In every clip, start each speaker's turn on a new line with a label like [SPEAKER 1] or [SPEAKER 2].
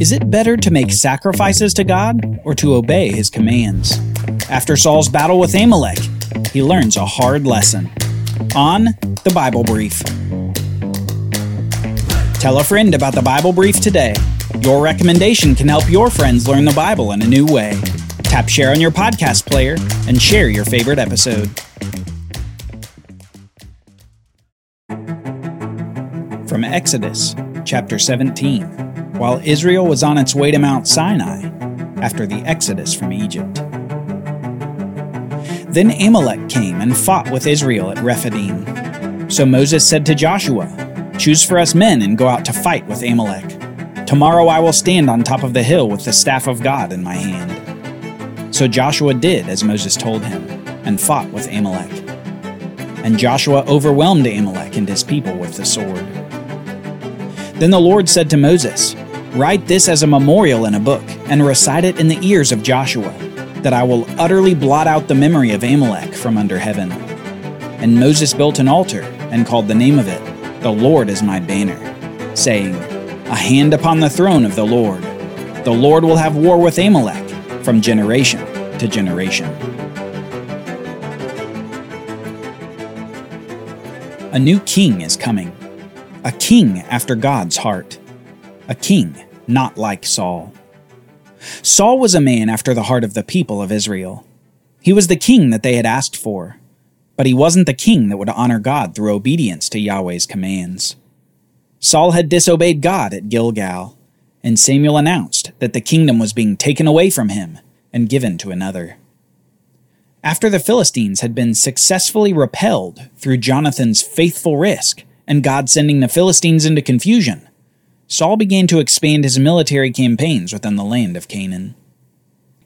[SPEAKER 1] Is it better to make sacrifices to God or to obey his commands? After Saul's battle with Amalek, he learns a hard lesson. On the Bible Brief. Tell a friend about the Bible Brief today. Your recommendation can help your friends learn the Bible in a new way. Tap share on your podcast player and share your favorite episode. From Exodus, chapter 17, while Israel was on its way to Mount Sinai after the exodus from Egypt. Then Amalek came and fought with Israel at Rephidim. So Moses said to Joshua, Choose for us men and go out to fight with Amalek. Tomorrow I will stand on top of the hill with the staff of God in my hand. So Joshua did as Moses told him, and fought with Amalek. And Joshua overwhelmed Amalek and his people with the sword. Then the Lord said to Moses, Write this as a memorial in a book, and recite it in the ears of Joshua, that I will utterly blot out the memory of Amalek from under heaven. And Moses built an altar, and called the name of it, The Lord is my banner, saying, A hand upon the throne of the Lord. The Lord will have war with Amalek from generation to generation. A new king is coming a king after God's heart. A king not like Saul. Saul was a man after the heart of the people of Israel. He was the king that they had asked for, but he wasn't the king that would honor God through obedience to Yahweh's commands. Saul had disobeyed God at Gilgal, and Samuel announced that the kingdom was being taken away from him and given to another. After the Philistines had been successfully repelled through Jonathan's faithful risk, and God sending the Philistines into confusion, Saul began to expand his military campaigns within the land of Canaan.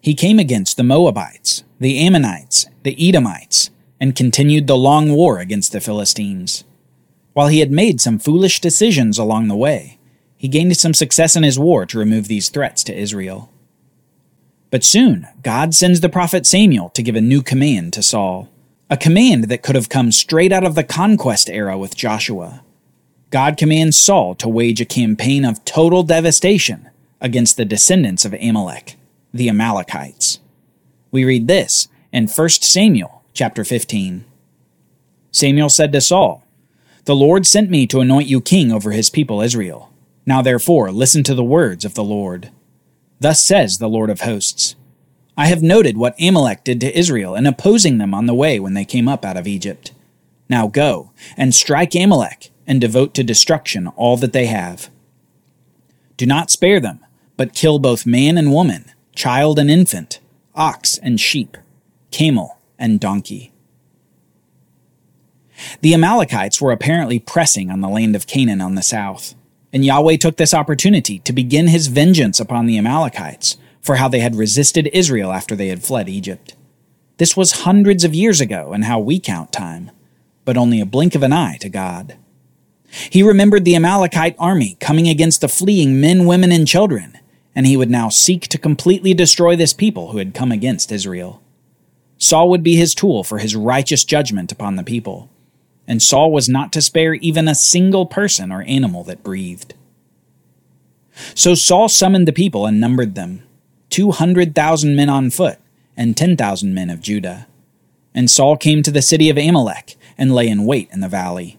[SPEAKER 1] He came against the Moabites, the Ammonites, the Edomites, and continued the long war against the Philistines. While he had made some foolish decisions along the way, he gained some success in his war to remove these threats to Israel. But soon, God sends the prophet Samuel to give a new command to Saul a command that could have come straight out of the conquest era with Joshua. God commands Saul to wage a campaign of total devastation against the descendants of Amalek, the Amalekites. We read this in 1 Samuel chapter 15. Samuel said to Saul, The Lord sent me to anoint you king over his people Israel. Now therefore listen to the words of the Lord. Thus says the Lord of hosts I have noted what Amalek did to Israel in opposing them on the way when they came up out of Egypt. Now go and strike Amalek and devote to destruction all that they have. Do not spare them, but kill both man and woman, child and infant, ox and sheep, camel and donkey. The Amalekites were apparently pressing on the land of Canaan on the south, and Yahweh took this opportunity to begin his vengeance upon the Amalekites for how they had resisted Israel after they had fled Egypt. This was hundreds of years ago in how we count time, but only a blink of an eye to God. He remembered the Amalekite army coming against the fleeing men, women, and children, and he would now seek to completely destroy this people who had come against Israel. Saul would be his tool for his righteous judgment upon the people, and Saul was not to spare even a single person or animal that breathed. So Saul summoned the people and numbered them 200,000 men on foot, and 10,000 men of Judah. And Saul came to the city of Amalek and lay in wait in the valley.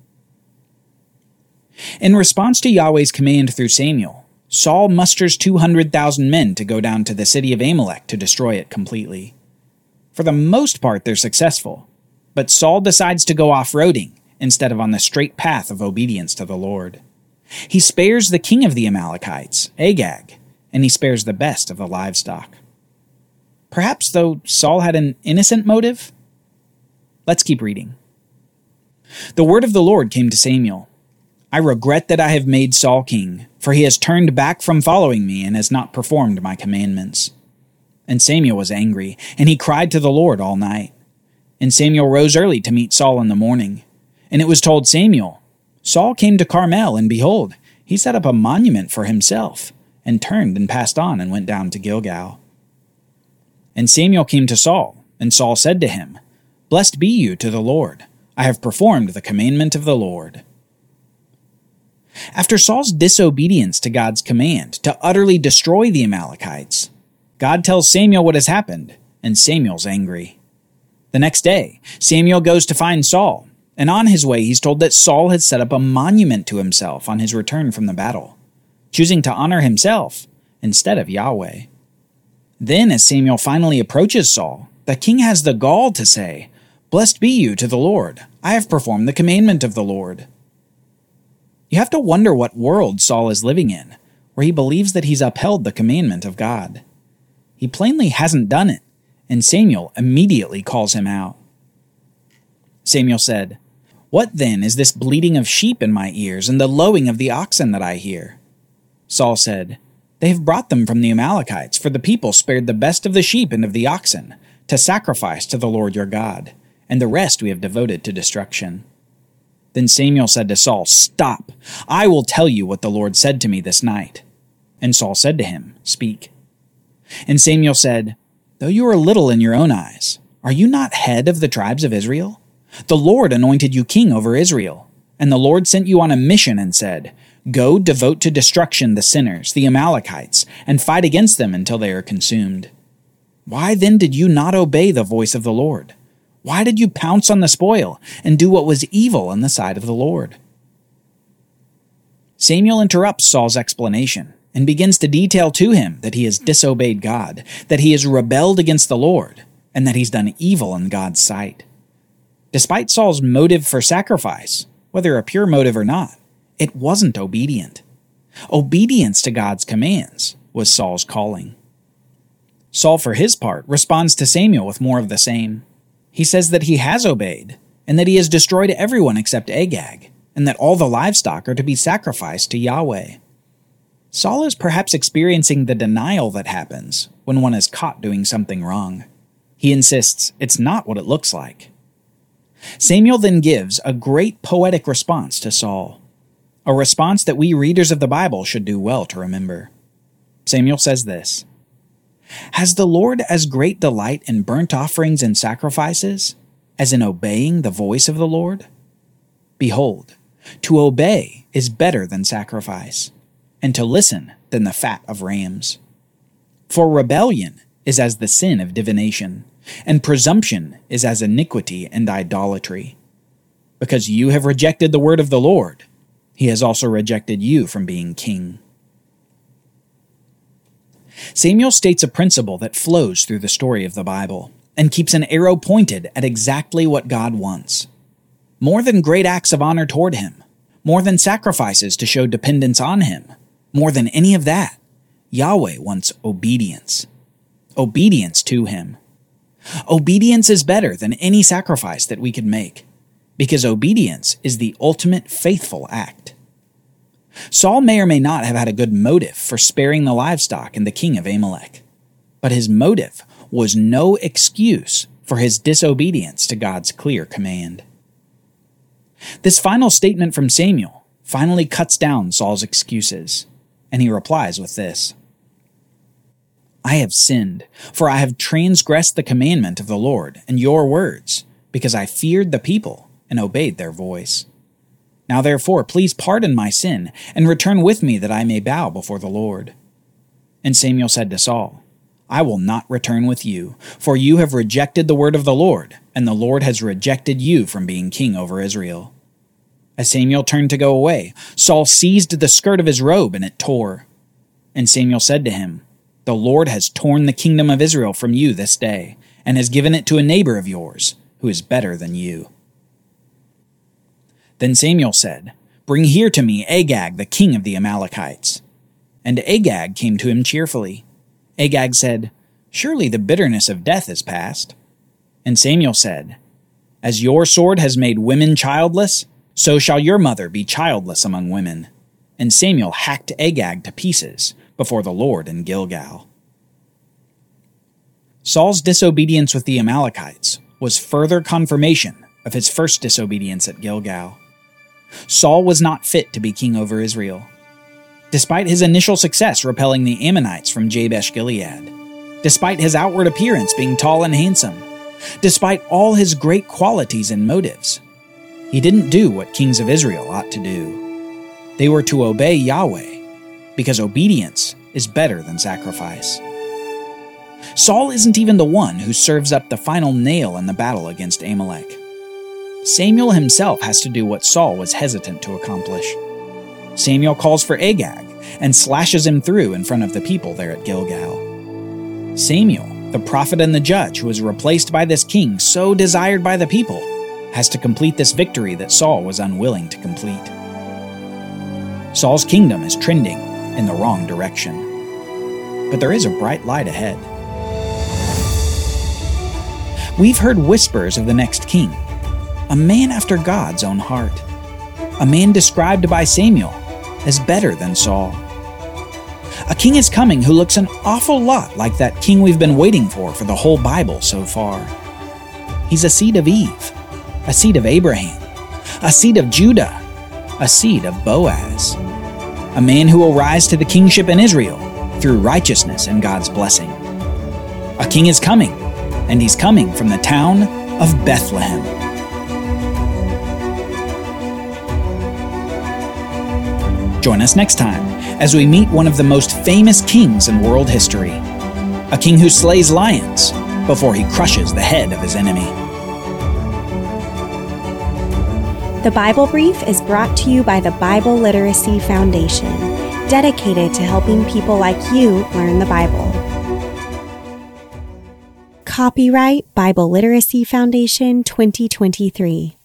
[SPEAKER 1] In response to Yahweh's command through Samuel, Saul musters 200,000 men to go down to the city of Amalek to destroy it completely. For the most part, they're successful, but Saul decides to go off roading instead of on the straight path of obedience to the Lord. He spares the king of the Amalekites, Agag, and he spares the best of the livestock. Perhaps, though, Saul had an innocent motive? Let's keep reading. The word of the Lord came to Samuel I regret that I have made Saul king, for he has turned back from following me and has not performed my commandments. And Samuel was angry, and he cried to the Lord all night. And Samuel rose early to meet Saul in the morning. And it was told Samuel, Saul came to Carmel, and behold, he set up a monument for himself, and turned and passed on and went down to Gilgal. And Samuel came to Saul, and Saul said to him, Blessed be you to the Lord. I have performed the commandment of the Lord. After Saul's disobedience to God's command to utterly destroy the Amalekites, God tells Samuel what has happened, and Samuel's angry. The next day, Samuel goes to find Saul, and on his way he's told that Saul had set up a monument to himself on his return from the battle, choosing to honor himself instead of Yahweh. Then, as Samuel finally approaches Saul, the king has the gall to say, Blessed be you to the Lord. I have performed the commandment of the Lord. You have to wonder what world Saul is living in, where he believes that he's upheld the commandment of God. He plainly hasn't done it, and Samuel immediately calls him out. Samuel said, What then is this bleating of sheep in my ears and the lowing of the oxen that I hear? Saul said, They have brought them from the Amalekites, for the people spared the best of the sheep and of the oxen, to sacrifice to the Lord your God, and the rest we have devoted to destruction. Then Samuel said to Saul, Stop! I will tell you what the Lord said to me this night. And Saul said to him, Speak. And Samuel said, Though you are little in your own eyes, are you not head of the tribes of Israel? The Lord anointed you king over Israel. And the Lord sent you on a mission and said, Go devote to destruction the sinners, the Amalekites, and fight against them until they are consumed. Why then did you not obey the voice of the Lord? Why did you pounce on the spoil and do what was evil in the sight of the Lord? Samuel interrupts Saul's explanation and begins to detail to him that he has disobeyed God, that he has rebelled against the Lord, and that he's done evil in God's sight. Despite Saul's motive for sacrifice, whether a pure motive or not, it wasn't obedient. Obedience to God's commands was Saul's calling. Saul, for his part, responds to Samuel with more of the same. He says that he has obeyed, and that he has destroyed everyone except Agag, and that all the livestock are to be sacrificed to Yahweh. Saul is perhaps experiencing the denial that happens when one is caught doing something wrong. He insists it's not what it looks like. Samuel then gives a great poetic response to Saul, a response that we readers of the Bible should do well to remember. Samuel says this has the Lord as great delight in burnt offerings and sacrifices as in obeying the voice of the Lord? Behold, to obey is better than sacrifice, and to listen than the fat of rams. For rebellion is as the sin of divination, and presumption is as iniquity and idolatry. Because you have rejected the word of the Lord, he has also rejected you from being king. Samuel states a principle that flows through the story of the Bible and keeps an arrow pointed at exactly what God wants. More than great acts of honor toward Him, more than sacrifices to show dependence on Him, more than any of that, Yahweh wants obedience. Obedience to Him. Obedience is better than any sacrifice that we could make, because obedience is the ultimate faithful act. Saul may or may not have had a good motive for sparing the livestock and the king of Amalek, but his motive was no excuse for his disobedience to God's clear command. This final statement from Samuel finally cuts down Saul's excuses, and he replies with this I have sinned, for I have transgressed the commandment of the Lord and your words, because I feared the people and obeyed their voice. Now therefore, please pardon my sin, and return with me that I may bow before the Lord. And Samuel said to Saul, I will not return with you, for you have rejected the word of the Lord, and the Lord has rejected you from being king over Israel. As Samuel turned to go away, Saul seized the skirt of his robe, and it tore. And Samuel said to him, The Lord has torn the kingdom of Israel from you this day, and has given it to a neighbor of yours, who is better than you. Then Samuel said, Bring here to me Agag, the king of the Amalekites. And Agag came to him cheerfully. Agag said, Surely the bitterness of death is past. And Samuel said, As your sword has made women childless, So shall your mother be childless among women. And Samuel hacked Agag to pieces before the Lord in Gilgal. Saul's disobedience with the Amalekites was further confirmation of his first disobedience at Gilgal. Saul was not fit to be king over Israel. Despite his initial success repelling the Ammonites from Jabesh Gilead, despite his outward appearance being tall and handsome, despite all his great qualities and motives, he didn't do what kings of Israel ought to do. They were to obey Yahweh, because obedience is better than sacrifice. Saul isn't even the one who serves up the final nail in the battle against Amalek. Samuel himself has to do what Saul was hesitant to accomplish. Samuel calls for Agag and slashes him through in front of the people there at Gilgal. Samuel, the prophet and the judge who was replaced by this king so desired by the people, has to complete this victory that Saul was unwilling to complete. Saul's kingdom is trending in the wrong direction. But there is a bright light ahead. We've heard whispers of the next king, a man after God's own heart, a man described by Samuel as better than Saul. A king is coming who looks an awful lot like that king we've been waiting for for the whole Bible so far. He's a seed of Eve a seed of Abraham, a seed of Judah, a seed of Boaz, a man who will rise to the kingship in Israel through righteousness and God's blessing. A king is coming, and he's coming from the town of Bethlehem. Join us next time as we meet one of the most famous kings in world history, a king who slays lions before he crushes the head of his enemy.
[SPEAKER 2] The Bible Brief is brought to you by the Bible Literacy Foundation, dedicated to helping people like you learn the Bible. Copyright Bible Literacy Foundation 2023.